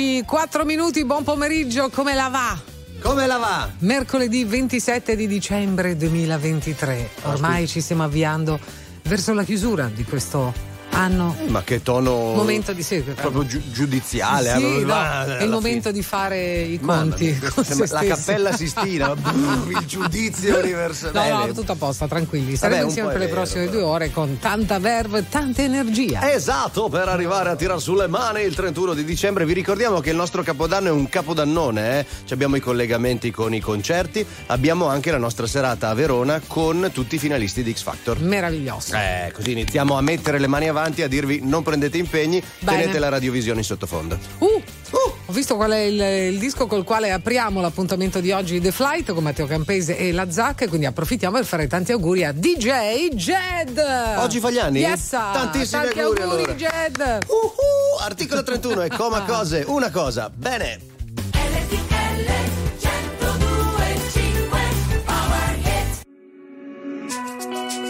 11, 4 minuti, buon pomeriggio, come la va? Come la va? Mercoledì 27 di dicembre 2023. Ormai ci stiamo avviando verso la chiusura di questo anno. Eh, ma che tono. Momento di seguito. Proprio giu- giudiziale. Sì, eh, no, è il momento fine. di fare i Mamma conti. mia, con se la cappella Sistina, il giudizio universale. No, no, tutto a posto, tranquilli. Staremo un insieme per le vero, prossime però. due ore con tanta verve, tanta energia. Esatto, per arrivare a tirar sulle mani il 31 di dicembre. Vi ricordiamo che il nostro capodanno è un capodannone, eh? Ci abbiamo i collegamenti con i concerti, abbiamo anche la nostra serata a Verona con tutti i finalisti di X Factor. Meraviglioso. Eh, così iniziamo a mettere le mani avanti, a dirvi non prendete impegni, Bene. tenete la radiovisione in sottofondo. Uh, Ho visto qual è il, il disco col quale apriamo l'appuntamento di oggi The Flight con Matteo Campese e la Zacca, quindi approfittiamo per fare tanti auguri a DJ Jed. Oggi fa gli anni? Yes, Tantissimi tanti auguri, auguri, allora. Jed. Uhu, articolo 31 e coma cose, una cosa, bene.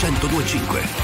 1025.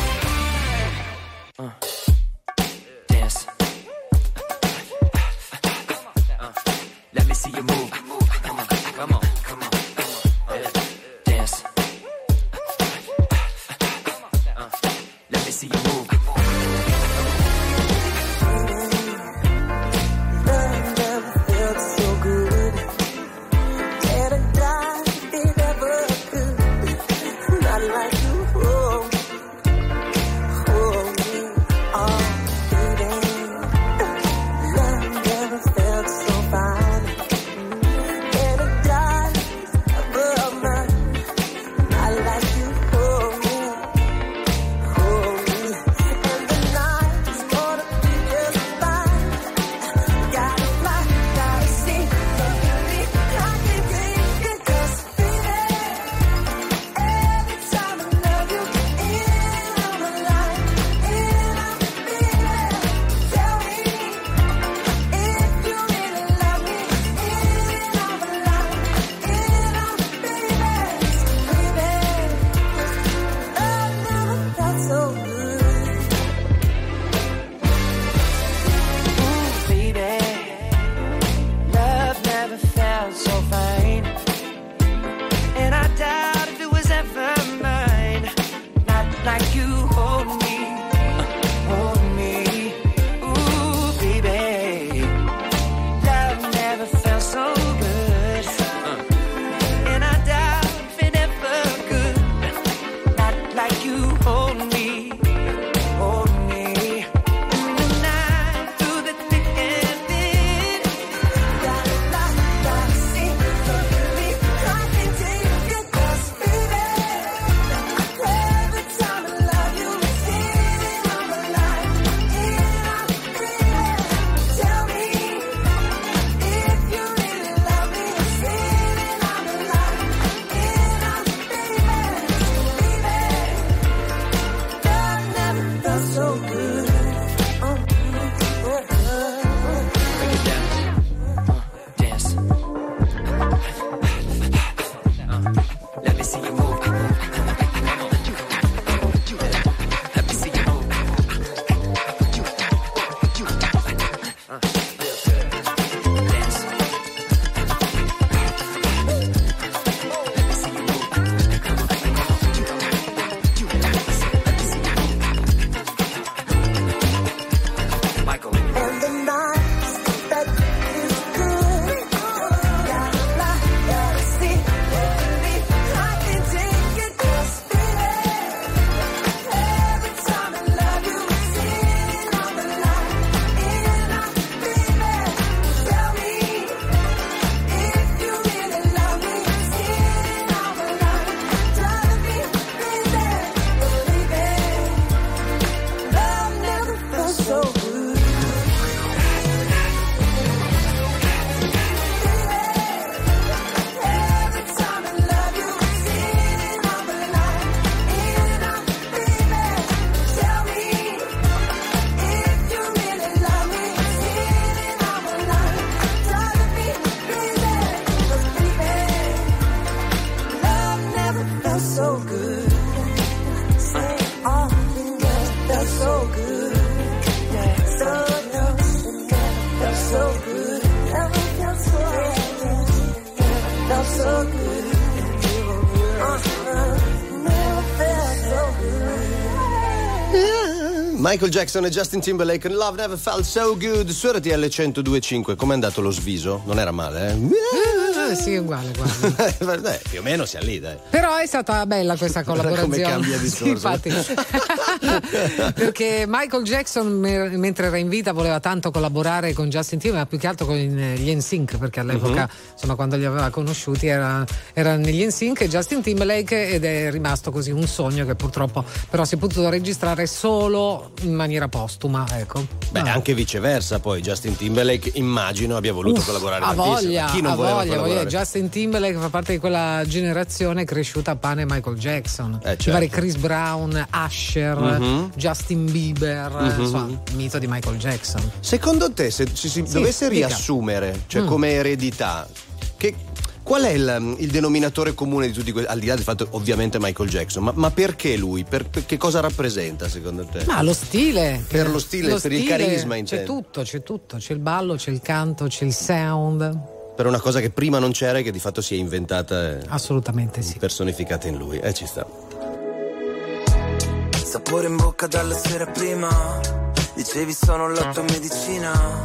Michael Jackson e Justin Timberlake Love Never Felt So Good su RTL 1025 com'è andato lo sviso? non era male Eh, sì, è uguale, guarda. eh? Beh, più o meno siamo lì dai Però è stata bella questa Guarda collaborazione. come cambia Sì, discorso. infatti. Perché Michael Jackson, me- mentre era in vita, voleva tanto collaborare con Justin Timberlake, ma più che altro con gli NSYNC, perché all'epoca, Mhm. insomma, quando li aveva conosciuti era, era negli NSYNC e Justin Timberlake ed è rimasto così un sogno che purtroppo però si è potuto registrare solo in maniera postuma, ecco. Beh, Ah. anche viceversa, poi Justin Timberlake immagino abbia voluto Uff, collaborare a voglia, Chi non a voleva voglia, voglia. Justin Timberlake fa parte di quella generazione cresciuta a pane Michael Jackson. Eh, I certo. vari Chris Brown, Usher, Mhm. Justin Bieber, Mhm. insomma, il mito di Michael Jackson. Secondo te, se ci si Sì, dovesse riassumere, cioè Mm. come eredità, che, qual è il, il denominatore comune di tutti questi? Al di là del fatto, ovviamente, Michael Jackson, ma, ma perché lui? Per, per- che cosa rappresenta secondo te? Ma lo stile. Per lo stile, per il carisma, C'è intendo. tutto, c'è tutto. C'è il ballo, c'è il canto, c'è il sound. Per una cosa che prima non c'era e che di fatto si è inventata e Assolutamente sì. personificata in lui. Eh, ci sta. Sapore in bocca dalla sera prima Dicevi sono la tua medicina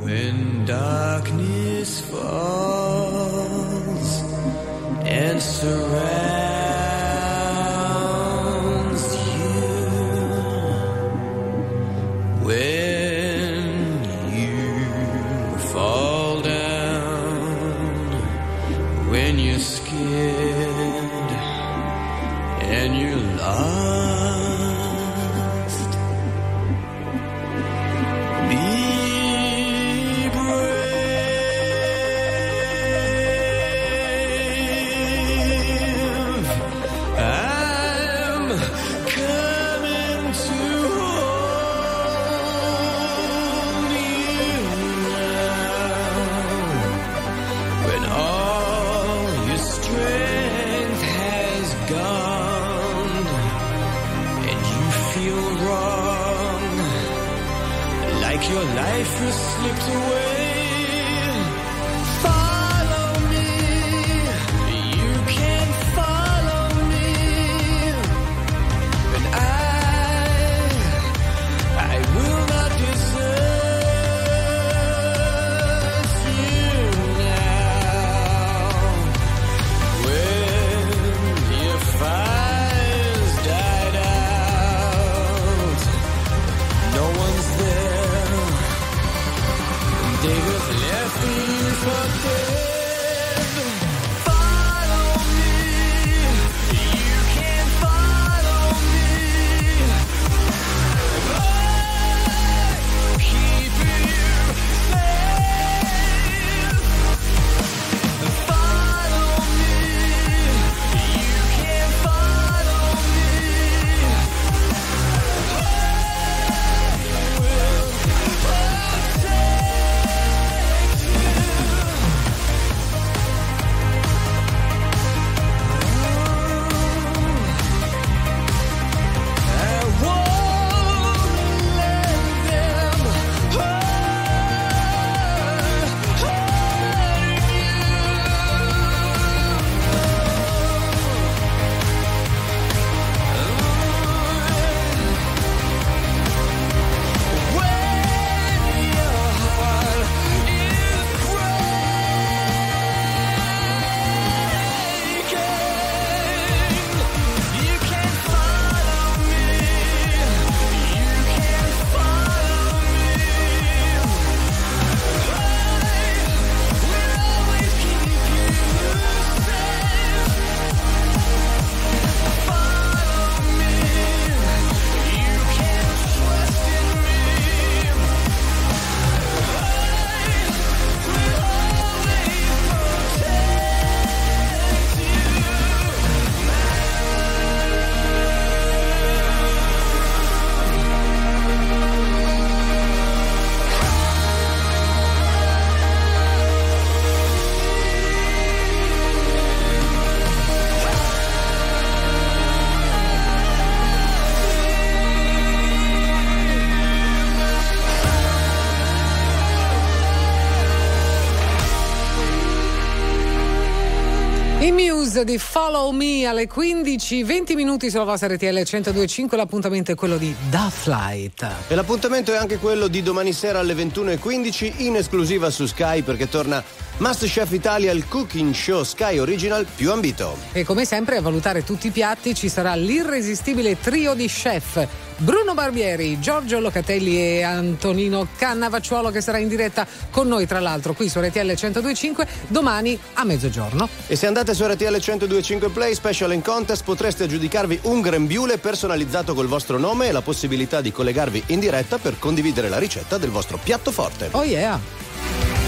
When darkness falls and surrounds Muse di Follow Me alle 15, 20 minuti sulla vostra RTL 1025. L'appuntamento è quello di Da Flight. E l'appuntamento è anche quello di domani sera alle 21.15 in esclusiva su Sky perché torna Masterchef Italia, il cooking show Sky Original più ambito. E come sempre a valutare tutti i piatti ci sarà l'irresistibile trio di chef Bruno Barbieri, Giorgio Locatelli e Antonino Cannavacciuolo che sarà in diretta con noi tra l'altro qui su RTL 1025 domani a mezzogiorno. E se andate su RTL 1025 Play Special in Contest potreste aggiudicarvi un grembiule personalizzato col vostro nome e la possibilità di collegarvi in diretta per condividere la ricetta del vostro piatto forte. Oh yeah!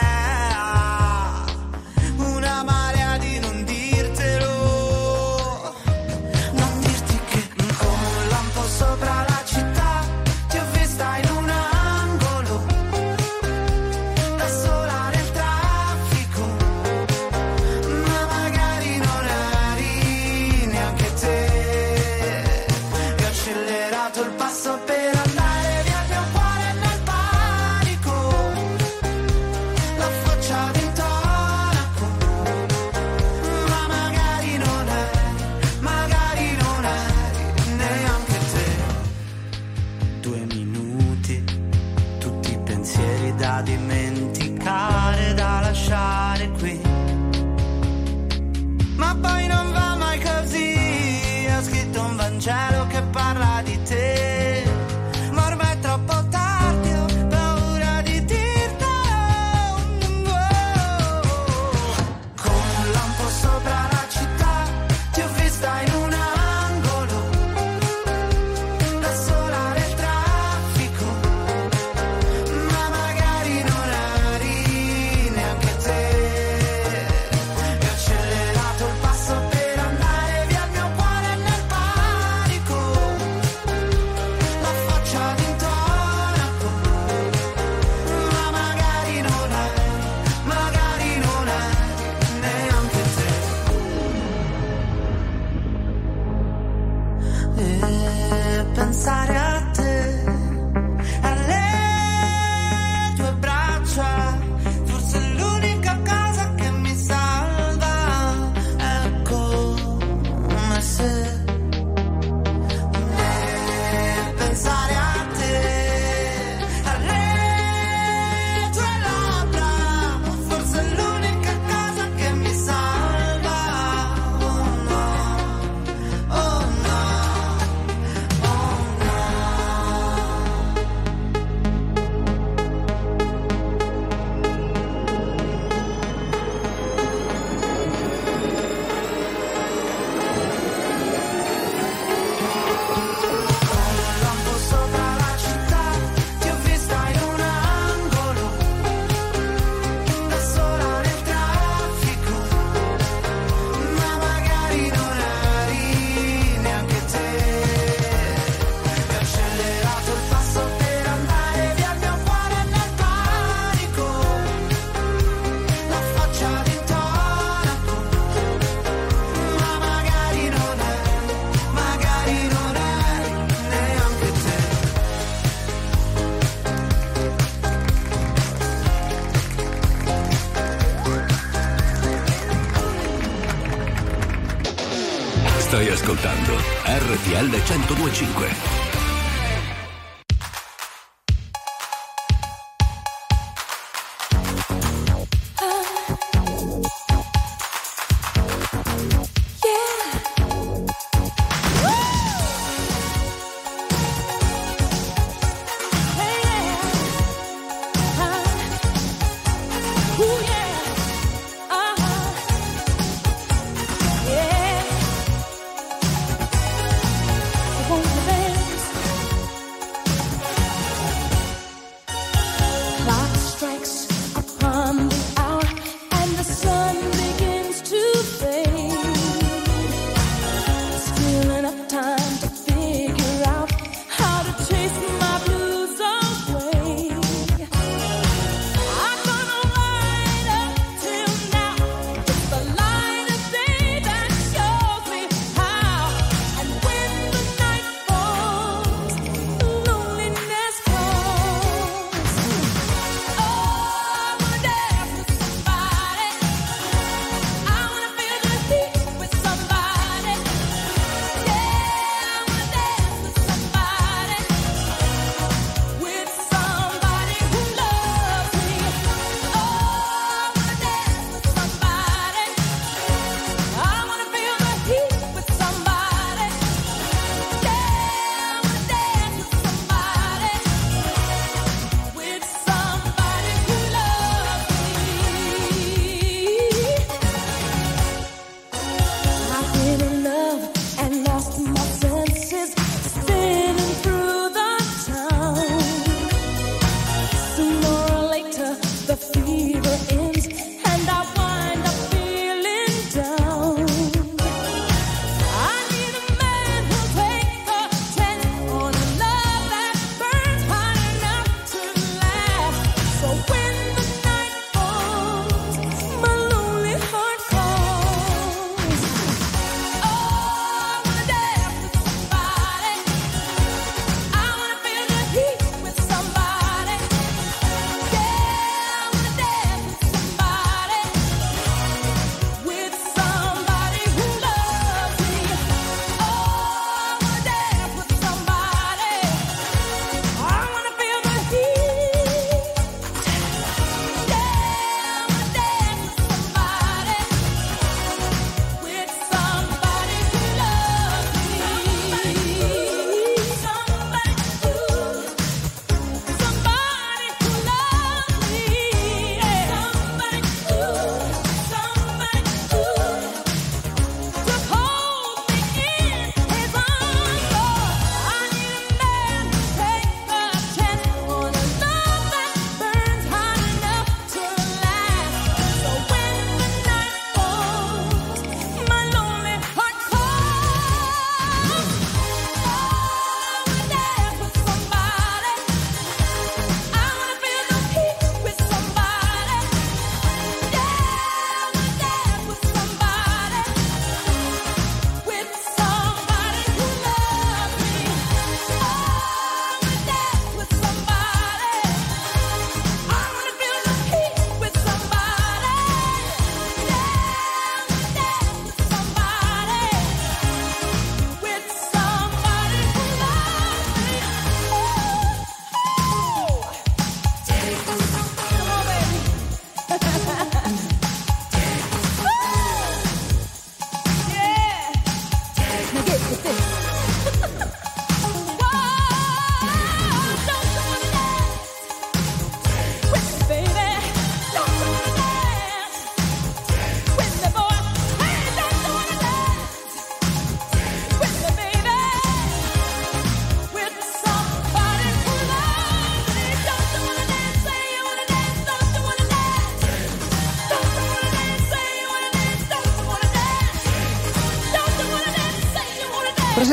1025.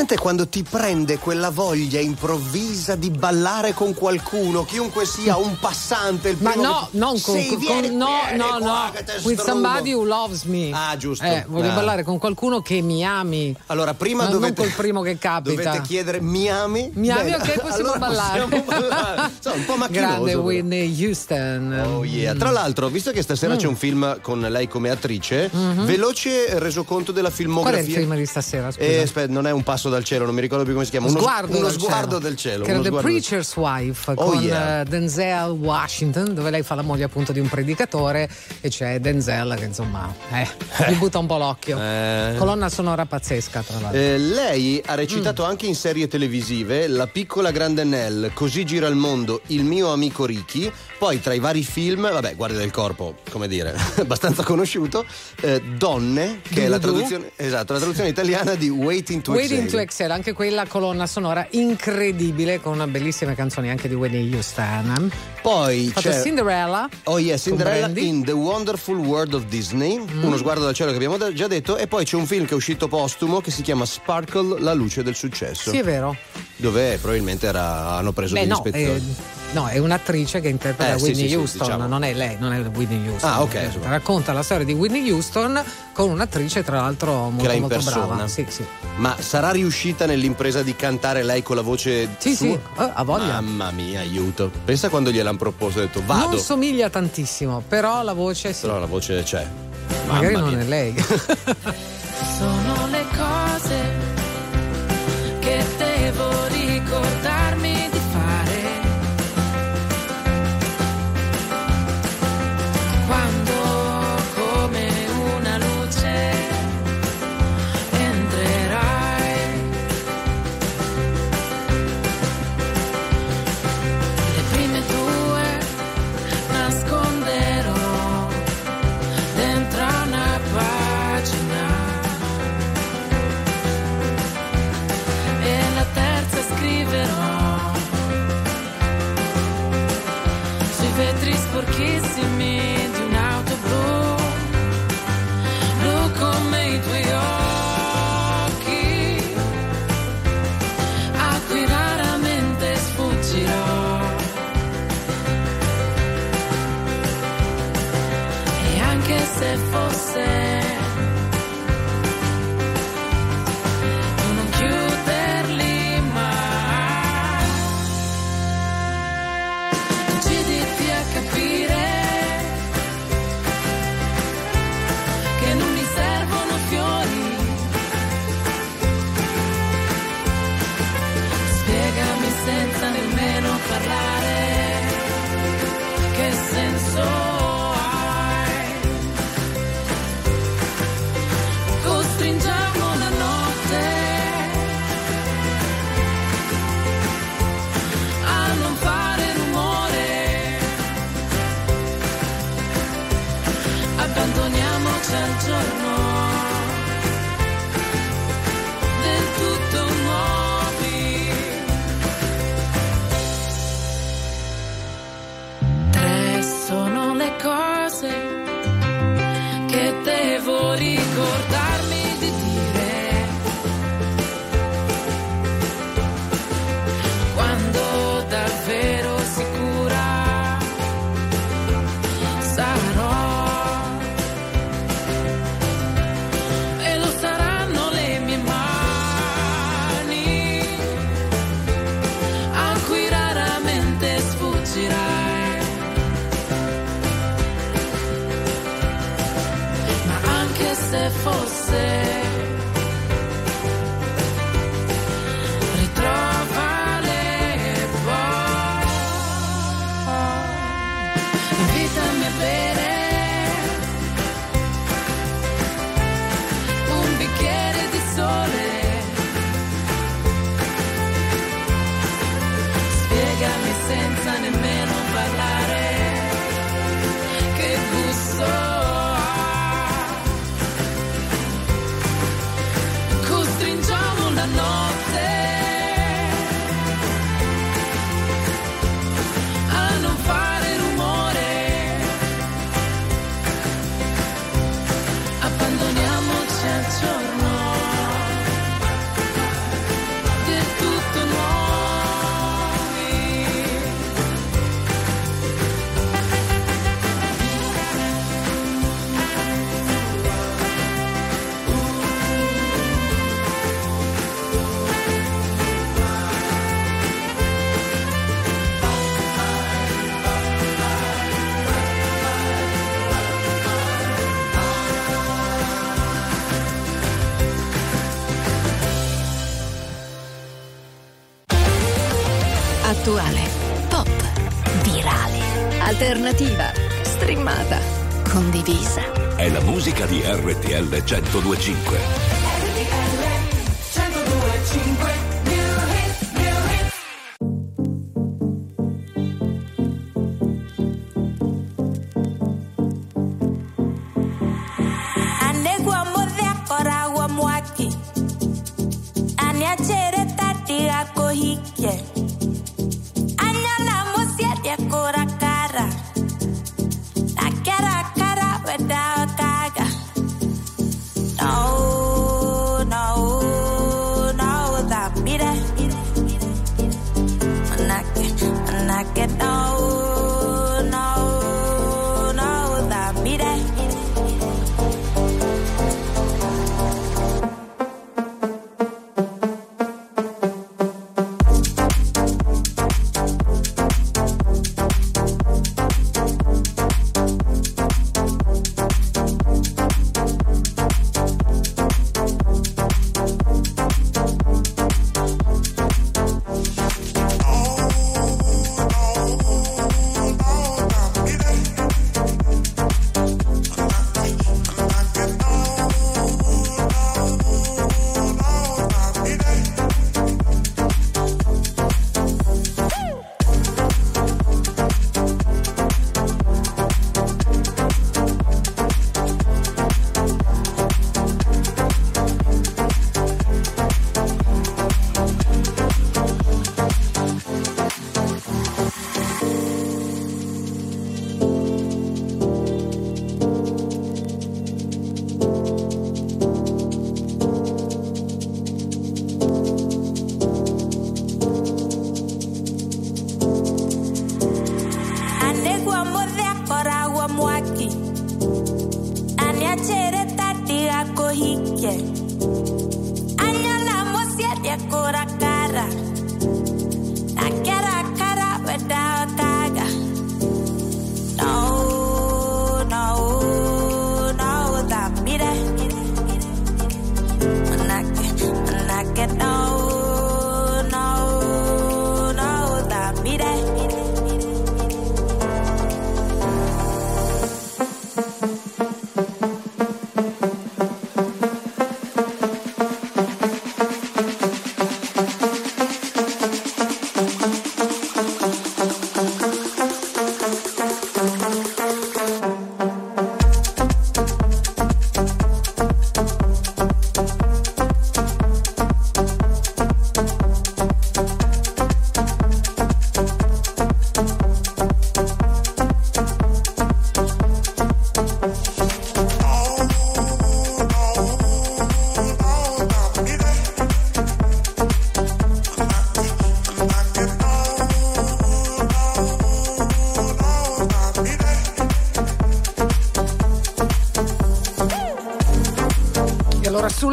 Presente quando ti prende quella voglia improvvisa di ballare con qualcuno, chiunque sia, un passante, il Ma primo no, che- non con, Sì, con- vieni, no, vieni no, no. With somebody who loves me. Ah, giusto. Eh, voglio Ah. ballare con qualcuno che mi ami. Allora, prima Ma dovete, non col primo che capita. dovete chiedere mi ami? Mi ami, Bene, ok, possiamo allora ballare. possiamo ballare. Insomma, un po' macchinoso. Grande. Whitney Houston. Oh yeah. Tra l'altro, visto che stasera Mm. c'è un film con lei come attrice, Mhm. veloce resoconto della Qual è filmografia. il film di stasera? Scusa? Eh, aspetta, non è un passo dal cielo, non mi ricordo più come si chiama. Uno, sguardo, uno del, sguardo cielo. del cielo. Che era The sguardo Preacher's Wife Oh, con yeah. eh, Denzel Washington, dove lei fa la moglie appunto di un predicatore e c'è Denzel che insomma eh, gli butta un po' l'occhio. Eh. Colonna sonora pazzesca, tra l'altro. Eh, lei ha recitato Mm. anche in serie televisive La piccola grande Nell, Così gira il mondo, Il mio amico Ricky. Poi tra i vari film, vabbè, Guardia del corpo, come dire, abbastanza conosciuto, eh, Donne, che è la traduzione, esatto, la traduzione italiana di Waiting to Waiting Exhale. to Excel, anche quella colonna sonora incredibile con una bellissima canzone anche di Whitney Houston. Poi fatto c'è Cinderella. Oh yeah, Cinderella in The Wonderful World of Disney, Mm. uno sguardo dal cielo che abbiamo già detto, e poi c'è un film che è uscito postumo che si chiama Sparkle, la luce del successo, Sì, è vero. dove probabilmente era- hanno preso Beh, degli no, eh, no, è un'attrice che interpreta Eh, sì, Whitney sì, sì, Houston, diciamo. non è lei, non è Whitney Houston. Ah, ok. Racconta la storia di Whitney Houston con un'attrice, tra l'altro, molto, che l'ha in molto persona. brava. Sì, sì. Ma sarà riuscita nell'impresa di cantare lei con la voce Sì, sua? sì, eh, ha voglia. Mamma mia, aiuto. Pensa quando gliel'hanno proposto, ha detto vado. Non somiglia tantissimo, però la voce sì. Però la voce c'è. Magari Mamma non mia. è lei. Sono le cose che devo ricordarmi vetri sporchissimi di un'auto blu musica di RTL 1025.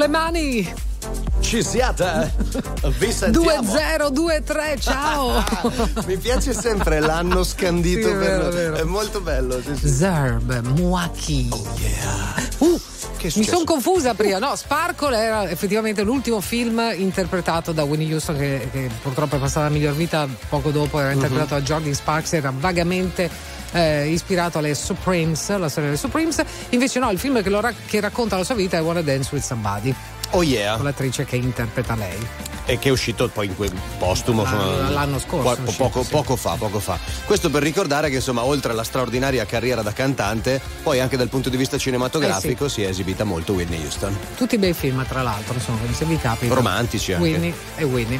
Sulle mani Ci siate? Vi sentiamo. 2023, ciao! Mi piace sempre l'anno scandito Sì, è vero, vero. È molto bello. sì, sì. Zerb, Muaki. Oh yeah. Uh, mi sono confusa prima. No, Sparkle era effettivamente l'ultimo film interpretato da Winnie Houston, che, che purtroppo è passata la miglior vita poco dopo. Era interpretato Mhm. da Jordan Sparks. Era vagamente eh, ispirato alle Supremes, la storia delle Supremes. Invece, no, il film che, ra- che racconta la sua vita è Wanna Dance with Somebody. Oh yeah. Con l'attrice che interpreta lei. E che è uscito poi in quel postumo Ah, insomma, l'anno scorso è uscito, poco, sì. poco fa, poco fa. Questo per ricordare che insomma, oltre alla straordinaria carriera da cantante, poi anche dal punto di vista cinematografico Eh si è esibita molto Whitney Houston. Tutti bei film, tra l'altro, insomma, se vi capita. Romantici anche. Winnie e Winnie.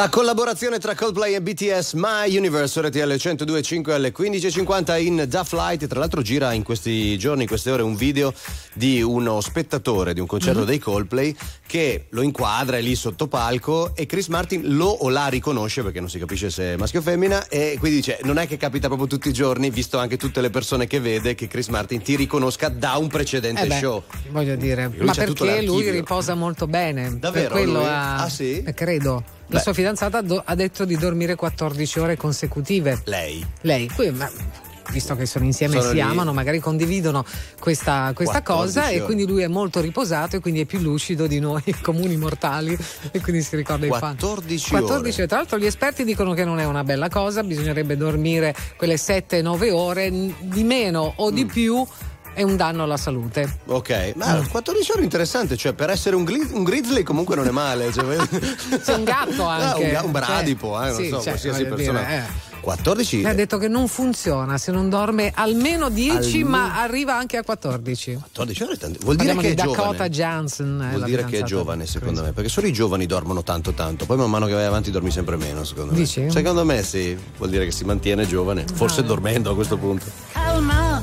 La collaborazione tra Coldplay e BTS My Universe RTL 102.5 alle 15.50 in Da Flight. Tra l'altro gira in questi giorni, in queste ore, un video di uno spettatore di un concerto Mhm. dei Coldplay che lo inquadra è lì sotto palco e Chris Martin lo o la riconosce perché non si capisce se è maschio o femmina e quindi dice non è che capita proprio tutti i giorni, visto anche tutte le persone che vede, che Chris Martin ti riconosca da un precedente Eh beh, show. Voglio dire, Lui ma perché lui riposa molto bene. Davvero, Per quello lui? ha- Ah, sì? eh, credo. La Beh. sua fidanzata do- ha detto di dormire 14 ore consecutive. Lei? Lei, qui, ma, visto che sono insieme e si lì. amano, magari condividono questa, questa 14 cosa e ore. quindi lui è molto riposato e quindi è più lucido di noi comuni mortali e quindi si ricorda i fan. 14 14 ore. Tra l'altro gli esperti dicono che non è una bella cosa, bisognerebbe dormire quelle 7-9 ore, di meno o Mm. di più è un danno alla salute. Ok, ma Mm. 14 ore interessante, cioè per essere un, gri- un grizzly comunque non è male. Cioè, C'è un gatto Ah, anche. un, ga- un bradipo, Cioè, eh, non sì, so, cioè, qualsiasi persona. dire, eh. 14? Ha detto che non funziona se non dorme almeno 10, Almeno- ma arriva anche a 14. 14 ore è tanto. Vuol dire Parliamo che è di Dakota giovane. Johnson. eh, Vuol dire che è giovane, secondo Chris. me, perché solo i giovani dormono tanto tanto, poi man mano che vai avanti dormi sempre meno, secondo me. Dici? Secondo me sì, vuol dire che si mantiene giovane, forse Ah. dormendo a questo punto. Calma,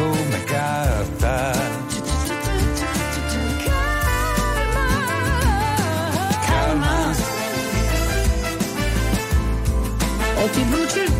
come carta. Calma, o ti bruci come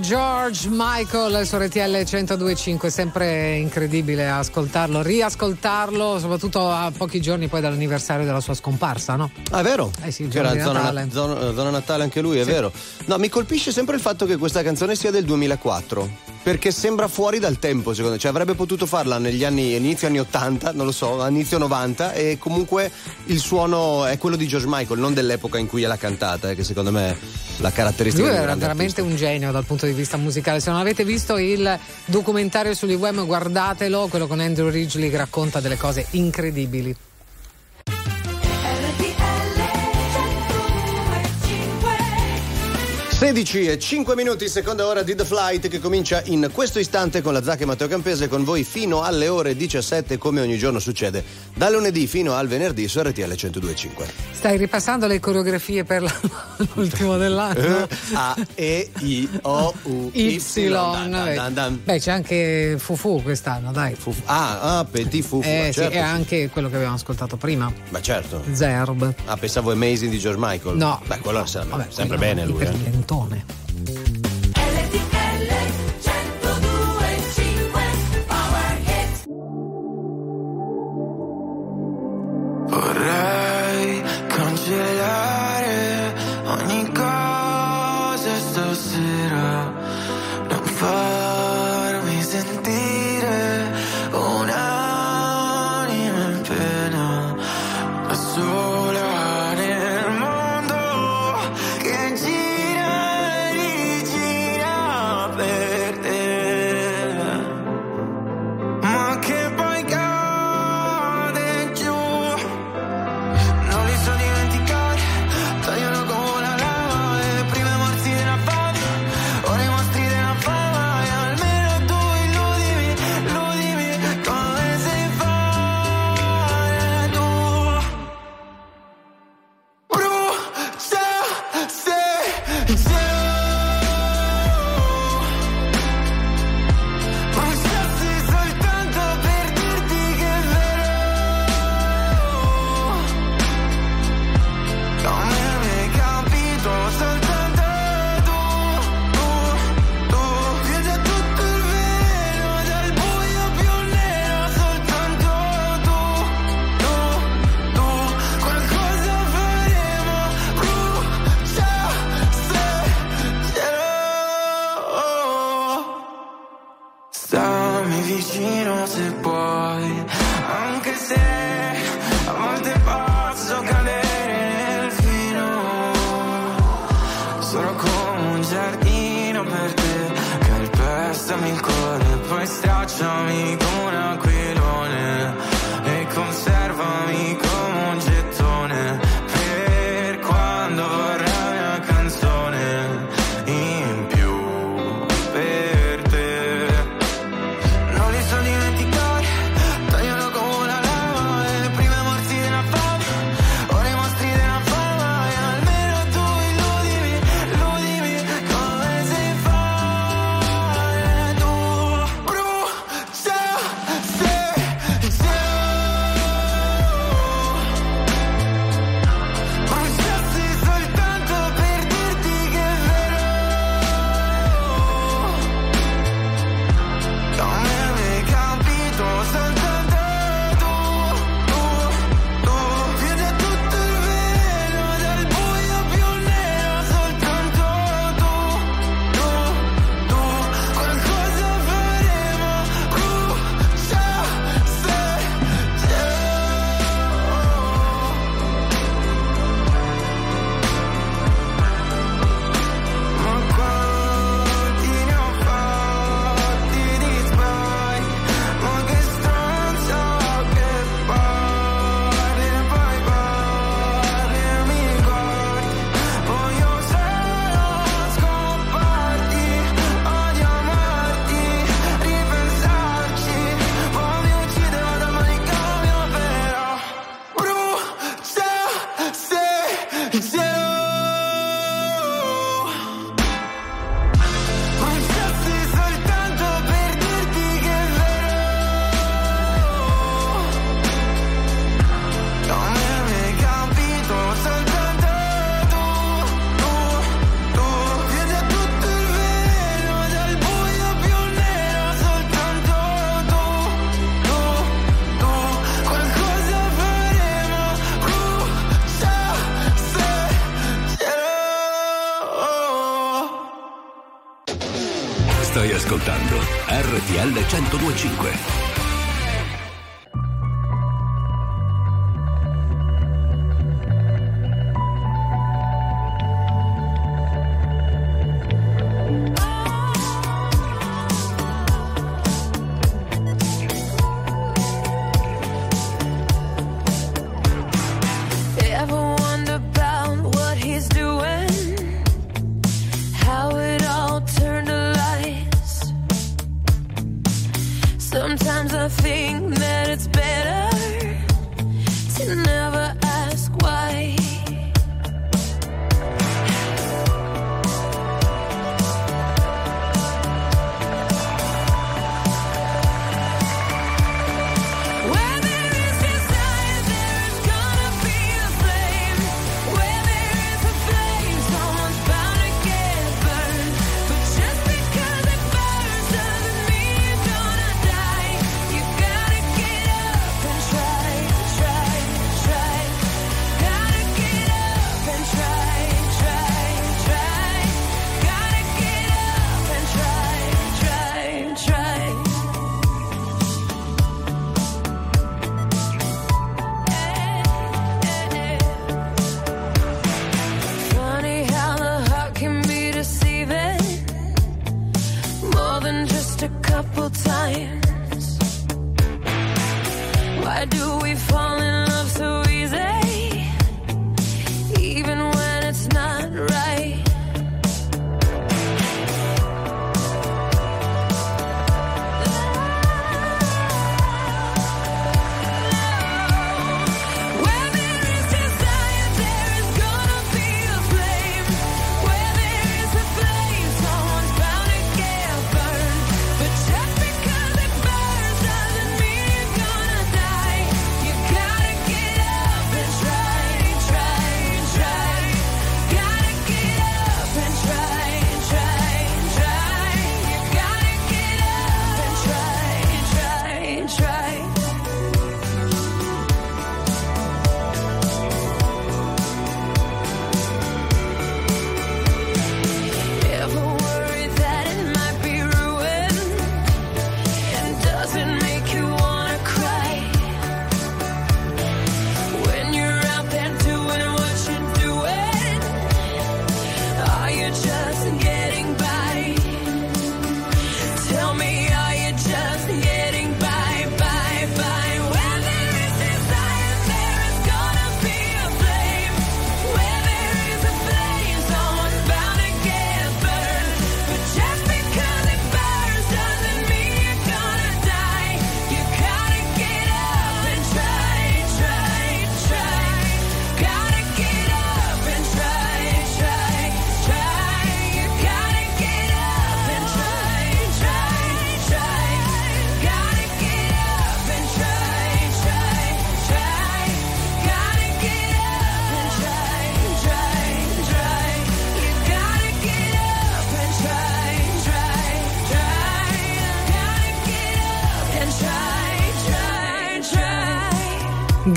George Michael su RTL 1025, sempre incredibile ascoltarlo, riascoltarlo, soprattutto a pochi giorni poi dall'anniversario della sua scomparsa, no? Ah, è vero? Eh sì, il Che era giorno di zona, Natale. zona- zona Natale anche lui, è Sì. vero. No, mi colpisce sempre il fatto che questa canzone sia del 2004. Perché sembra fuori dal tempo, secondo me. Cioè, avrebbe potuto farla negli anni, inizio anni 80, non lo so, inizio 90, e comunque il suono è quello di George Michael, non dell'epoca in cui l'ha cantata, eh, che secondo me la caratteristica Lui era veramente un genio dal punto di vista musicale. Se non avete visto il documentario sull'IWM, guardatelo, quello con Andrew Ridgely che racconta delle cose incredibili. 16 e 5 minuti, seconda ora di The Flight che comincia in questo istante con la Zacca e Matteo Campese con voi fino alle ore 17 come ogni giorno succede da lunedì fino al venerdì su RTL 102.5. Stai ripassando le coreografie per l'ultimo dell'anno? A, E, I, O, U, Y. Beh, c'è anche Fufu quest'anno, dai. Ah, ah, Petit Fufu. Eh, ma sì, certo. e anche quello che abbiamo ascoltato prima, Ma certo. Zerb. Ah, pensavo Amazing di George Michael. No. Beh, quello sempre, Vabbè, sempre bene lui. eh. Iperlentone.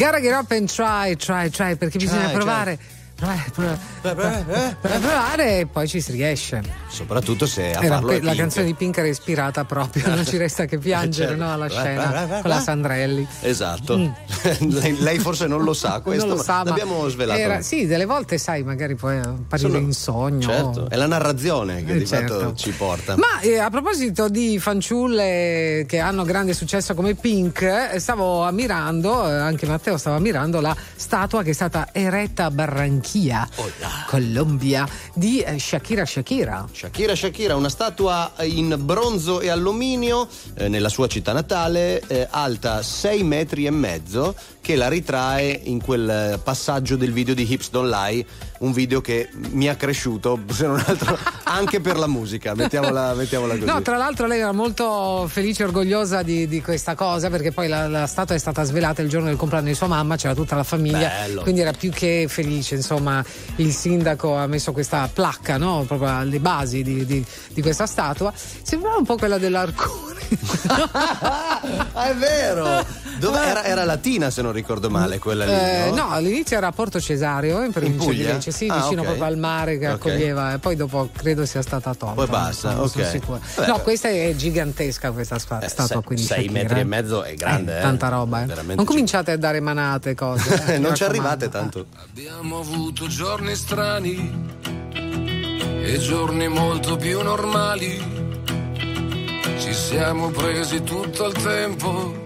Gotta get up and try, try, try, perché bisogna Try, provare. Provare, provare, provare e poi ci si riesce. Soprattutto se a Era farlo la canzone di Pink era ispirata proprio, non ci resta che piangere Certo. no, alla Vai, scena vai, vai, con la. Sandrelli. Esatto. lei, lei forse non lo sa questo, non lo sa, l'abbiamo svelato. era- sì, delle volte sai, magari può apparire Sono- in sogno. Certo, è la narrazione che Eh, di fatto certo. ci porta. Ma eh, a proposito di fanciulle che hanno grande successo come Pink, eh, stavo ammirando, eh, anche Matteo stava ammirando la statua che è stata eretta a Barranquilla, Colombia, di eh, Shakira Shakira. Shakira Shakira, una statua in bronzo e alluminio eh, nella sua città natale, eh, alta 6 metri e mezzo, che la ritrae in quel eh, passaggio del video di Hips Don't Lie, un video che mi ha cresciuto, se non altro, anche per la musica, mettiamola, mettiamola così. No, tra l'altro lei era molto felice e orgogliosa di, di questa cosa perché poi la, la statua è stata svelata il giorno del compleanno di sua mamma, c'era tutta la famiglia, Bello. quindi era più che felice. Insomma, il sindaco ha messo questa placca, no? proprio alle basi di, di- di questa statua. Sembrava un po' quella dell'Arcone. Ah, è vero! Dove era, era latina, se non ricordo male, quella lì. Eh, no? no, all'inizio era a Porto Cesario, in provincia di Puglia? Lecce, sì, Ah, vicino ok. proprio al mare che Ok. accoglieva, e poi dopo credo sia stata tolta. Poi basta, sono ok. sicura. Vabbè, no, questa è gigantesca, questa sta- Eh, statua sei- qui di sei Shakira, metri eh. e mezzo è grande, eh. Tanta roba, eh. Non cominciate a dare manate, cose. eh, non ci arrivate tanto. Abbiamo avuto giorni strani e giorni molto più normali. Ci siamo presi tutto il tempo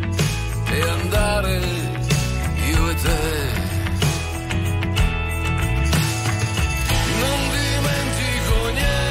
e andare io e te. Non dimentico niente,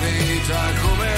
vita com'era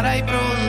Sarai pronto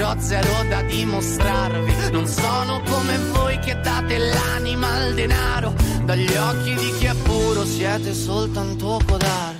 c'ho zero da dimostrarvi. Non sono come voi che date l'anima al denaro. Dagli occhi di chi è puro siete soltanto codardi.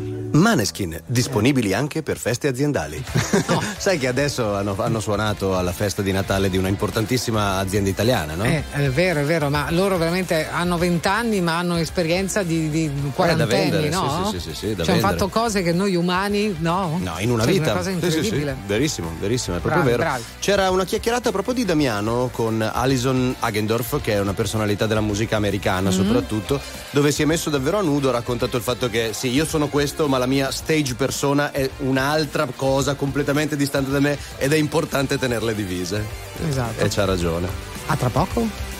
Maneskin, disponibili anche per feste aziendali. Sai che adesso hanno, hanno suonato alla festa di Natale di una importantissima azienda italiana, no? Eh, è vero, è vero, ma loro veramente hanno 20 anni ma hanno esperienza di, di Eh, quarantenni, vendere, no? sì, sì, sì, sì, da Cioè, hanno fatto cose che noi umani, no? No, in una Cioè, vita. Una cosa Sì, sì, sì, incredibile. verissimo, verissimo, è proprio Bravi, vero. bravi. C'era una chiacchierata proprio di Damiano con Alison Hagendorf, che è una personalità della musica americana Mhm. soprattutto, dove si è messo davvero a nudo, ha raccontato il fatto che sì, io sono questo, ma la mia stage persona è un'altra cosa completamente distante da me ed è importante tenerle divise. Esatto. E c'ha ragione. A tra poco?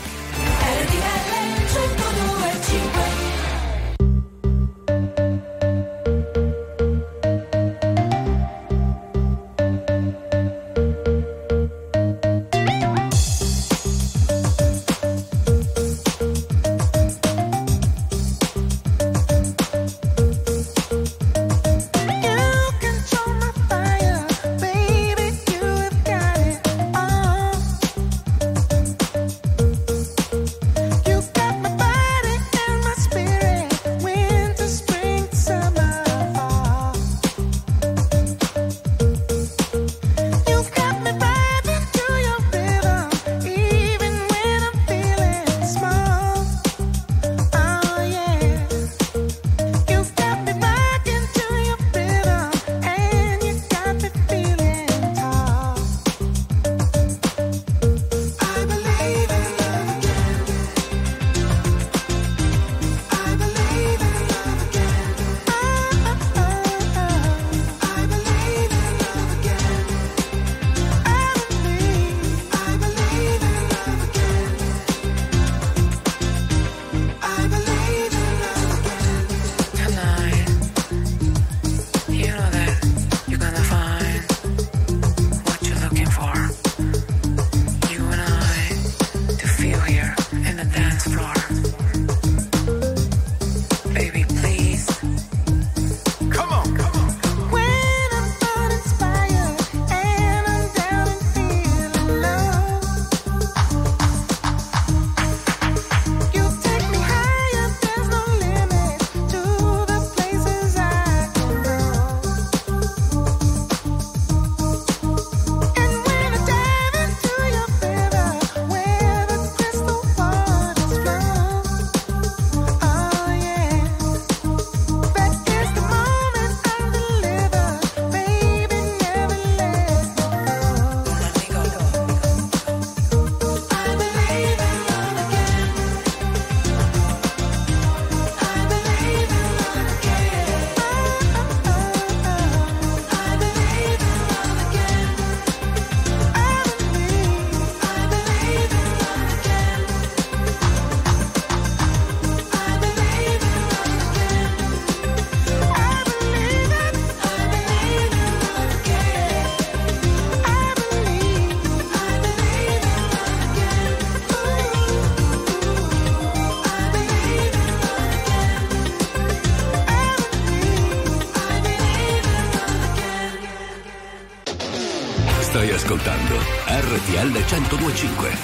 1025.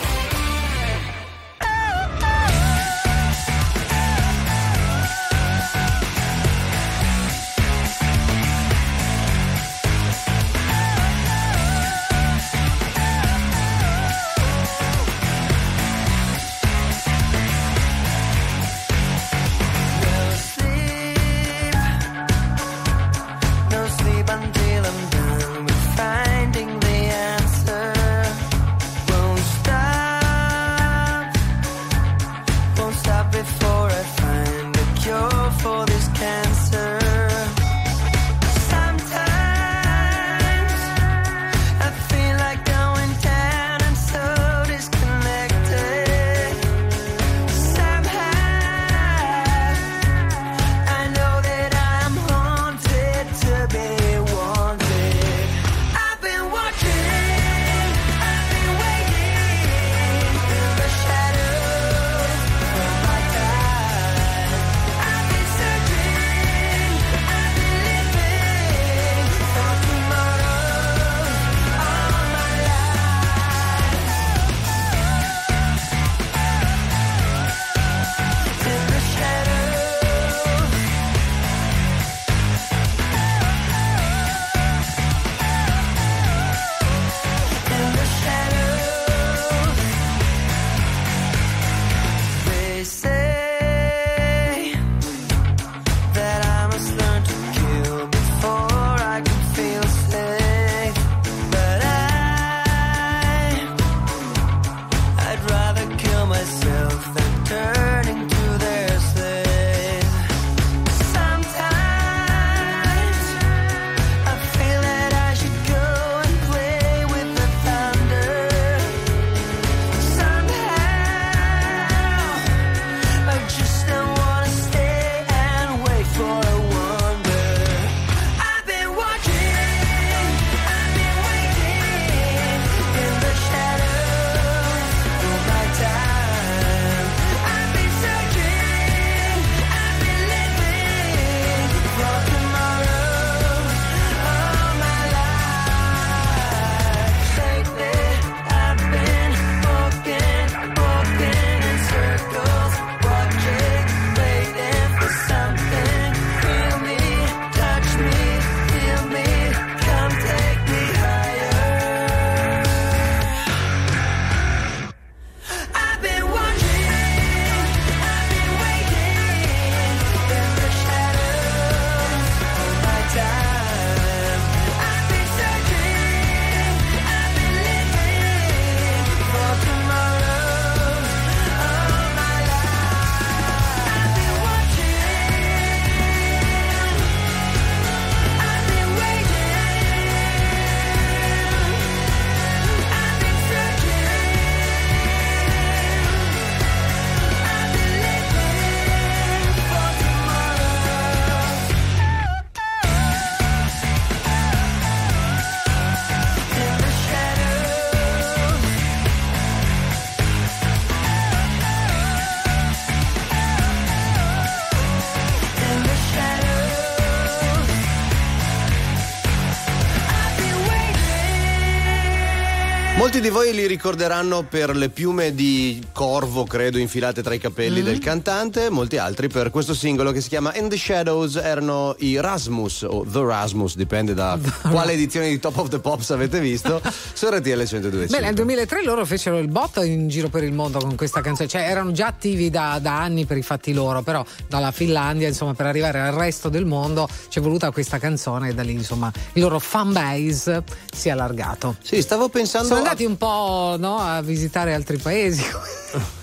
Molti di voi li ricorderanno per le piume di corvo, credo, infilate tra i capelli Mm. del cantante, molti altri per questo singolo che si chiama In the Shadows erano i Rasmus o The Rasmus, dipende da quale edizione di Top of the Pops avete visto, su RTL 102. Beh, nel 2003 loro fecero il botto in giro per il mondo con questa canzone, cioè erano già attivi da, da anni per i fatti loro, però dalla Finlandia, insomma, per arrivare al resto del mondo ci è voluta questa canzone e da lì, insomma, il loro fan base si è allargato. Sì, stavo pensando. Sono andati un po' no, a visitare altri paesi.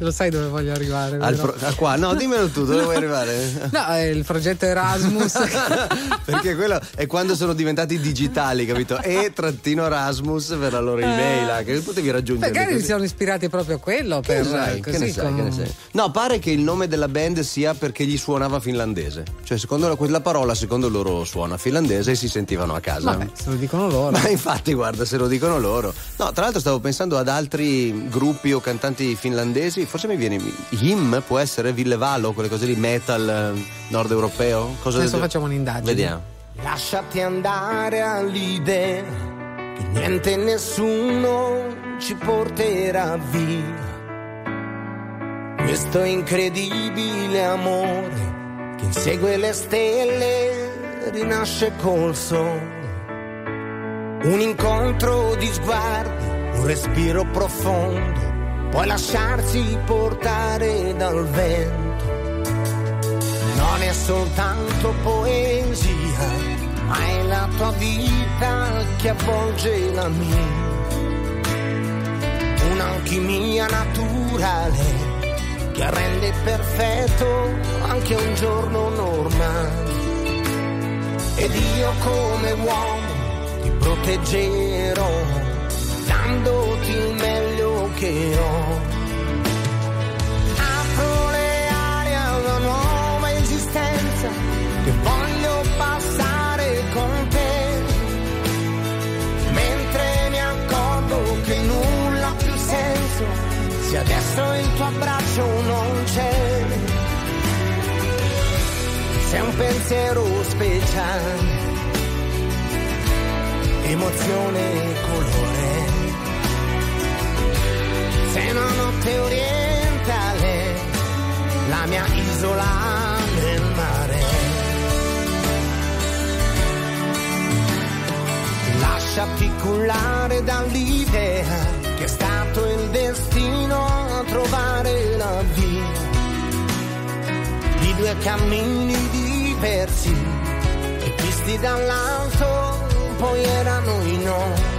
Lo sai dove voglio arrivare? Pro- a qua, no, dimmelo tu, dove vuoi arrivare? No, è il progetto Erasmus. Perché quello è quando sono diventati digitali, capito? E trattino Erasmus per la loro email, ah, che potevi raggiungere. Magari si sono ispirati proprio a quello Che per sai, che così ne sai, con- che ne sai? No, pare che il nome della band sia perché gli suonava finlandese. Cioè, secondo la, quella parola, secondo loro suona finlandese e si sentivano a casa. Vabbè, se lo dicono loro. Ma infatti, guarda, se lo dicono loro. No, tra l'altro stavo pensando ad altri gruppi o cantanti finlandesi, forse mi viene Him, può essere Villevalo, quelle cose lì, metal eh, nord europeo. Cosa Adesso del- facciamo un'indagine. Vediamo. Lasciati andare all'idea che niente e nessuno ci porterà via. Questo incredibile amore che insegue le stelle rinasce col sole. Un incontro di sguardi, un respiro profondo, puoi lasciarsi portare dal vento. Non è soltanto poesia, ma è la tua vita che avvolge la mia. Un'alchimia naturale che rende perfetto anche un giorno normale. Ed io come uomo ti proteggerò, dandoti il meglio che ho. Apro le ali a una nuova esistenza che voglio passare con te. Mentre mi accorgo che nulla ha più senso, se adesso il tuo abbraccio non c'è. Sei un pensiero speciale, emozione e colore. Sei una notte orientale, la mia isola nel mare. Lasciati cullare dall'idea che è stato il destino a trovare la via di due cammini diversi e visti dall'alto poi erano i nostri.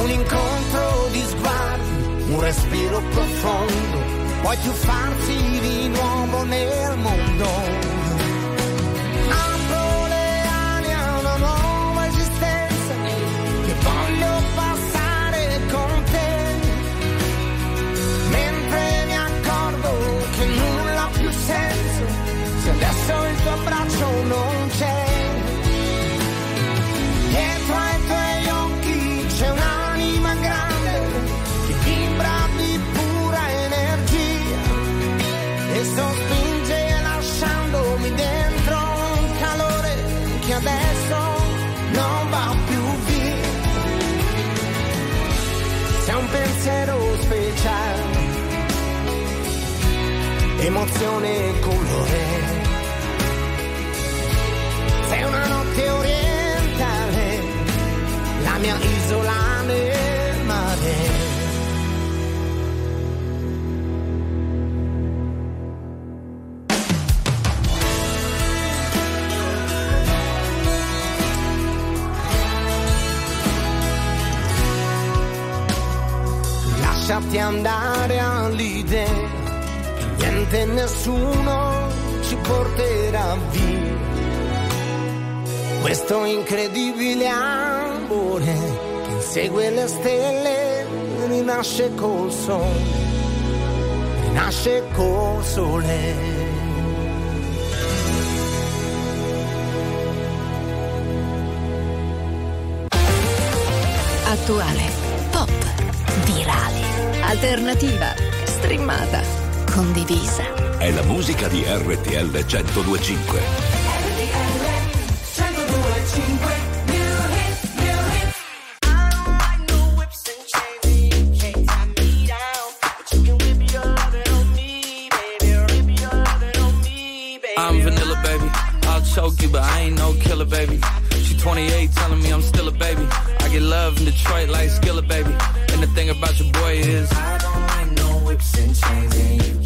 Un incontro di sguardi, un respiro profondo, poi più farsi di nuovo nel mondo. Emozione colore. Sei una notte orientale, la mia isola nel mare. Lasciati andare all'idea niente e nessuno ci porterà via. Questo incredibile amore che insegue le stelle rinasce col sole, rinasce col sole. Attuale, pop, virale, alternativa, streamata, condivisa. È la musica di RTL 1025. I'm vanilla, baby. I'll choke you, but I ain't no killer, baby. She 28, telling me I'm still a baby. I get love in Detroit like Skilla, baby. And the thing about your boy is I don't like no whips and chains, and you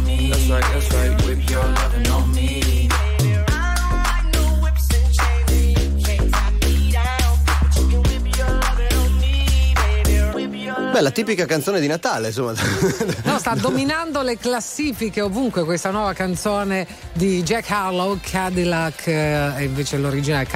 Beh, la tipica canzone di Natale, insomma. No, sta dominando le classifiche ovunque questa nuova canzone di Jack Harlow, Cadillac, eh, e invece l'originale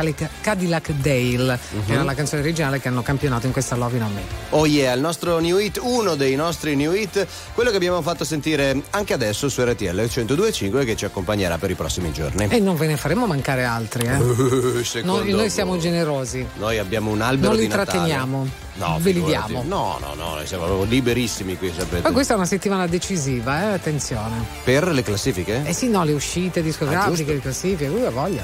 Cadillac Dale, che era la canzone originale che hanno campionato in questa Lovin' on Me. Oh yeah, il nostro new hit, uno dei nostri new hit, quello che abbiamo fatto sentire anche adesso su RTL 102.5 e che ci accompagnerà per i prossimi giorni. E non ve ne faremo mancare altri, eh. Secondo Noi, noi siamo generosi. Noi abbiamo un albero Non li di Natale. tratteniamo. No, Ve li diamo. No, no, no, noi siamo proprio liberissimi qui, sapete. Poi questa è una settimana decisiva, eh, attenzione. Per le classifiche? Eh sì, no, le uscite Ah, discografiche, giusto. le classifiche, lui ha voglia.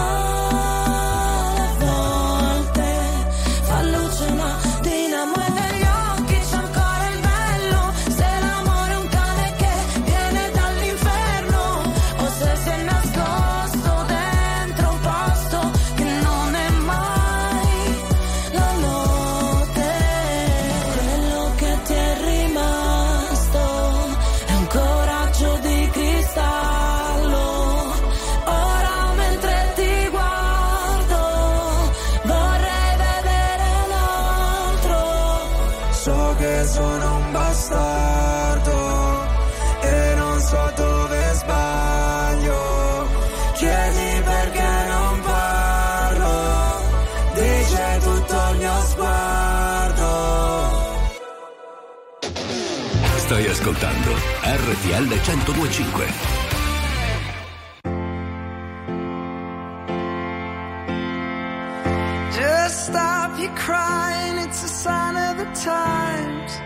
RTL 1025. Just stop your crying, it's a sign of the times.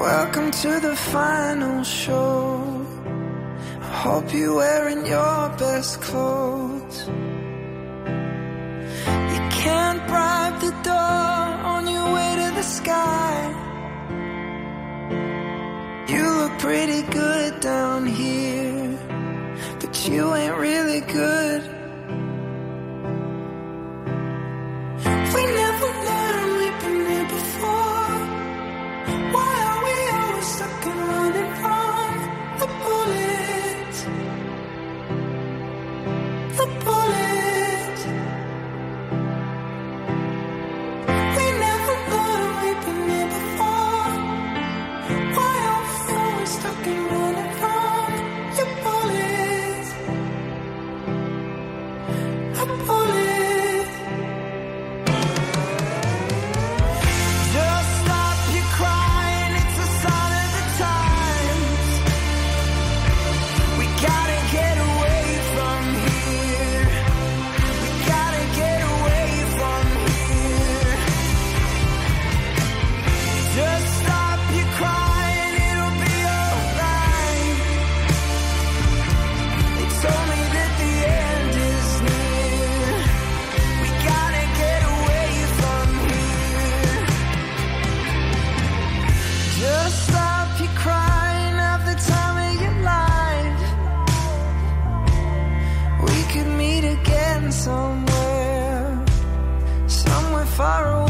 Welcome to the final show. I hope you're wearing your best clothes. You can't bribe the door on your way to the sky. Pretty good down here, but you ain't really good. Far away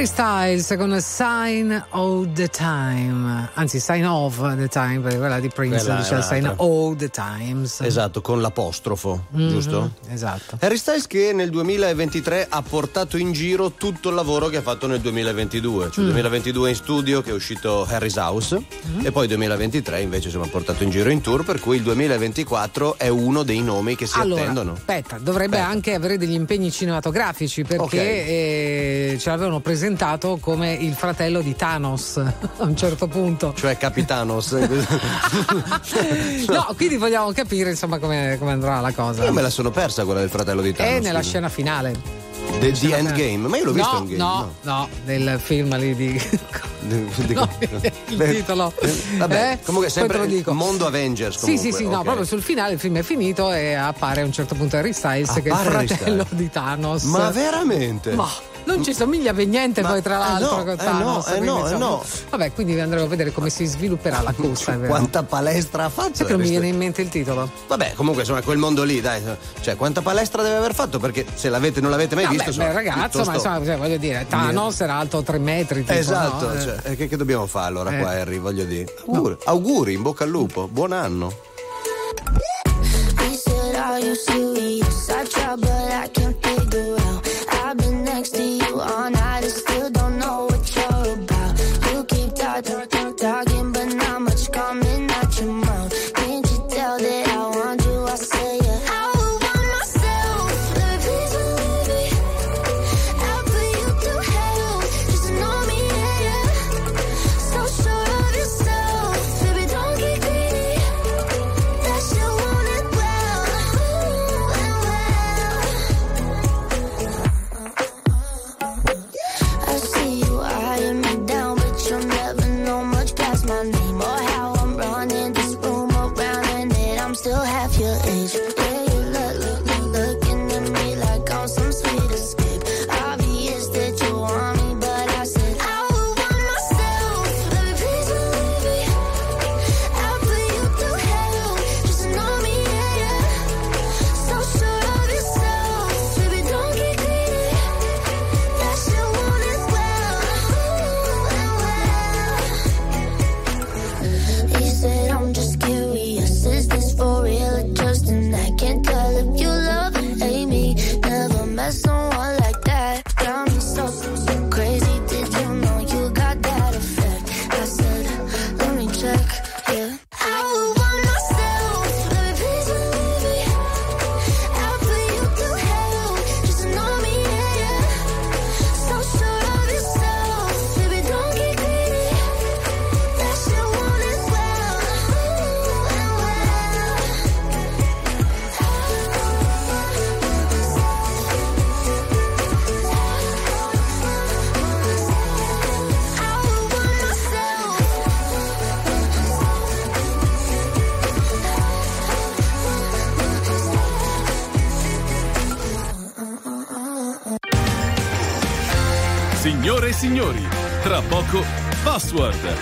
Harry Styles con Sign of the Time, anzi Sign of the Time, perché quella di Prince Quella è dice Sign of the Times. Esatto, con l'apostrofo, Mhm, giusto? Esatto. Harry Styles che nel 2023 ha portato in giro tutto il lavoro che ha fatto nel 2022, cioè Mm. 2022 in studio che è uscito Harry's House e poi 2023 invece ha portato in giro in tour per cui il 2024 è uno dei nomi che si allora, attendono. aspetta, dovrebbe Aspetta. anche avere degli impegni cinematografici perché Ok. eh, ce l'avevano presentato come il fratello di Thanos a un certo punto. Cioè Capitanos. No, quindi vogliamo capire insomma come, come andrà la cosa. Io me la sono persa quella del fratello di Thanos. È nella scena finale. The, The Endgame, ma io l'ho visto no, Endgame. No, no, del film lì di. Di- No, il titolo. Vabbè, Eh? comunque sempre lo dico. mondo Avengers. Sì, Comunque. sì, sì, no, ok. proprio sul finale il film è finito e appare a un certo punto Harry Styles che è il Appare fratello di Thanos. Ma veramente? Ma Non ci somiglia per niente poi tra eh l'altro no, con eh Thanos, no, eh quindi, no, eh insomma. no. Vabbè, quindi andremo a vedere come si svilupperà la corsa. Quanta palestra ha fatto? Sai che non mi viene in mente il titolo? Vabbè, comunque insomma quel mondo lì, dai. Cioè, quanta palestra deve aver fatto? Perché se l'avete non l'avete mai Vabbè, visto, beh, insomma, ragazzo, ma piuttosto- insomma, cioè, voglio dire, Thanos era alto 3 metri. tipo, Esatto, no? Eh. cioè, eh, che, che dobbiamo fare allora Eh. qua, Harry? Voglio dire. Auguri, auguri, in bocca al lupo, buon anno. He said, Are you serious? I try, but I can't figure out. I've been next to you all night poco Password.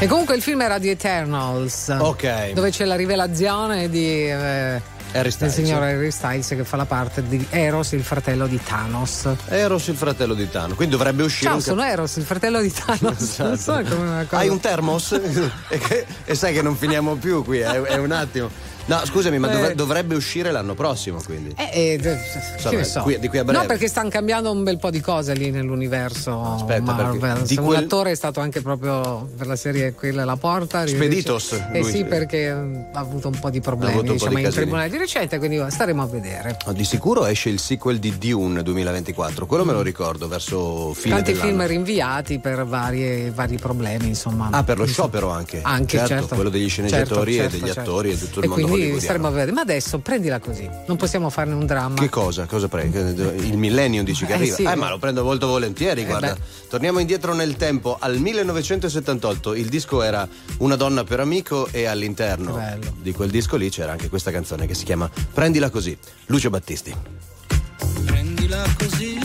E comunque il film era di Eternals. Ok. Dove c'è la rivelazione di. eh, Harry Styles. signor Harry Styles che fa la parte di Eros, il fratello di Thanos. Eros il fratello di Tano, quindi dovrebbe uscire Ciao, un sono Eros, il fratello di Thanos. Non so. Hai un termos? e, che- e sai che non finiamo più qui, è, è un attimo. No, scusami, ma dovre- Eh. dovrebbe uscire l'anno prossimo, quindi. Eh, eh, che Insomma, ne so. qui- di qui a breve. No, perché stanno cambiando un bel po' di cose lì nell'universo Aspetta, Marvel. di Un quel- attore è stato anche proprio per la serie Quella la porta. Speditos, Eh sì, perché eh, ha avuto un po' di problemi un po' diciamo, di in tribunale di recente, quindi staremo a vedere. No, di sicuro esce il sequel di Dune 2024, quello me lo ricordo, verso fine Tanti dell'anno. film rinviati per varie- vari problemi, insomma. Ah, per lo sciopero anche. Anche, certo, certo. quello degli sceneggiatori Certo, e degli certo, attori certo. e tutto il e mondo hollywoodiano. staremo a vedere. Ma adesso prendila così, non possiamo farne un dramma. Che cosa? Cosa prendi? Il millennium dici che Eh, arriva? sì. Eh, ma lo prendo molto volentieri, Eh, guarda. beh. Torniamo indietro nel tempo, al 1978. Il disco era Una donna per amico e all'interno di quel disco lì c'era anche questa canzone che si chiama Prendila così, Lucio Battisti. Prendila così,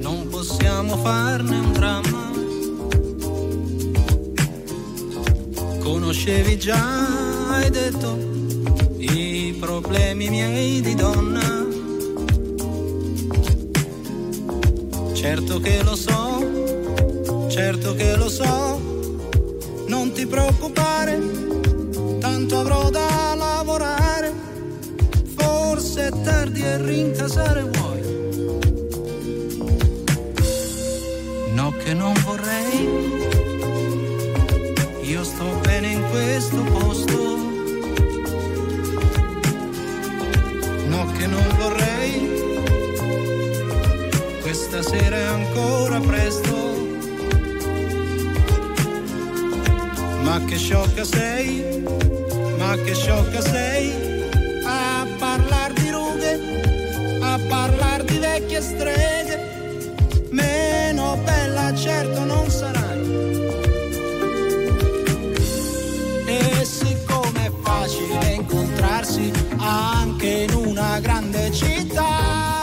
non possiamo farne un dramma. Conoscevi già, hai detto, i problemi miei di donna. Certo che lo so, certo che lo so, non ti preoccupare, tanto avrò da lavorare. Forse è tardi e rincasare vuoi. No che non vorrei. Io sto bene in questo posto. No che non vorrei. Questa sera è ancora presto. Ma che sciocca sei, ma che sciocca sei a parlar di rughe, a parlar di vecchie streghe. Meno bella certo non sarai. Grande città.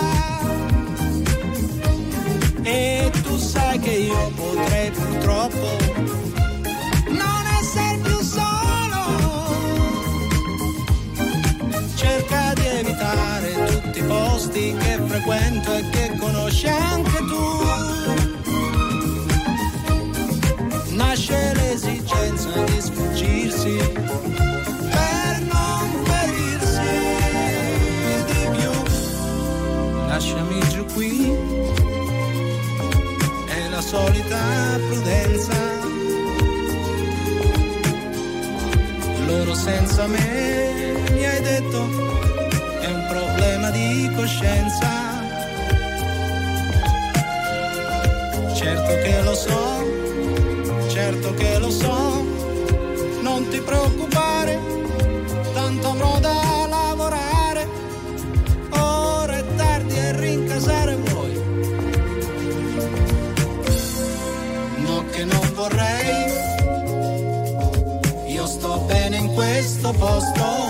E tu sai che io potrei purtroppo non essere più solo. Cerca di evitare tutti i posti che frequento e che conosci anche tu. Nasce l'esigenza di sfuggirsi qui, è la solita prudenza. Loro senza me, mi hai detto, è un problema di coscienza. Certo che lo so, certo che lo so, non ti preoccupare, questo posto.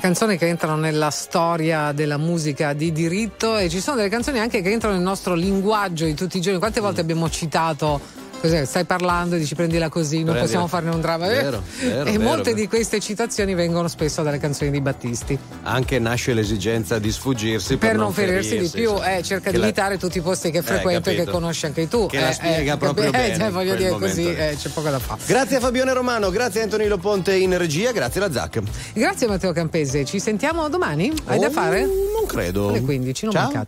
Canzoni che entrano nella storia della musica di diritto e ci sono delle canzoni anche che entrano nel nostro linguaggio di tutti i giorni. Quante volte abbiamo citato cos'è, stai parlando e dici prendila così, non Prendi- possiamo farne un dramma. Vero, vero, e vero, molte di queste citazioni vengono spesso dalle canzoni di Battisti. Anche nasce l'esigenza di sfuggirsi per, Per non ferirsi di più, sì. eh, cerca di evitare tutti i posti che frequento e che conosci anche tu. Che la Eh, spiega eh, proprio eh, bene cioè, voglio dire così, eh, c'è poco da fare. Grazie a Fabione Romano, grazie a Antonino Ponte in regia, grazie alla Zac. Grazie Matteo Campese, ci sentiamo domani? Hai da Oh, fare? Non credo. Alle 15, non Ciao. mancate.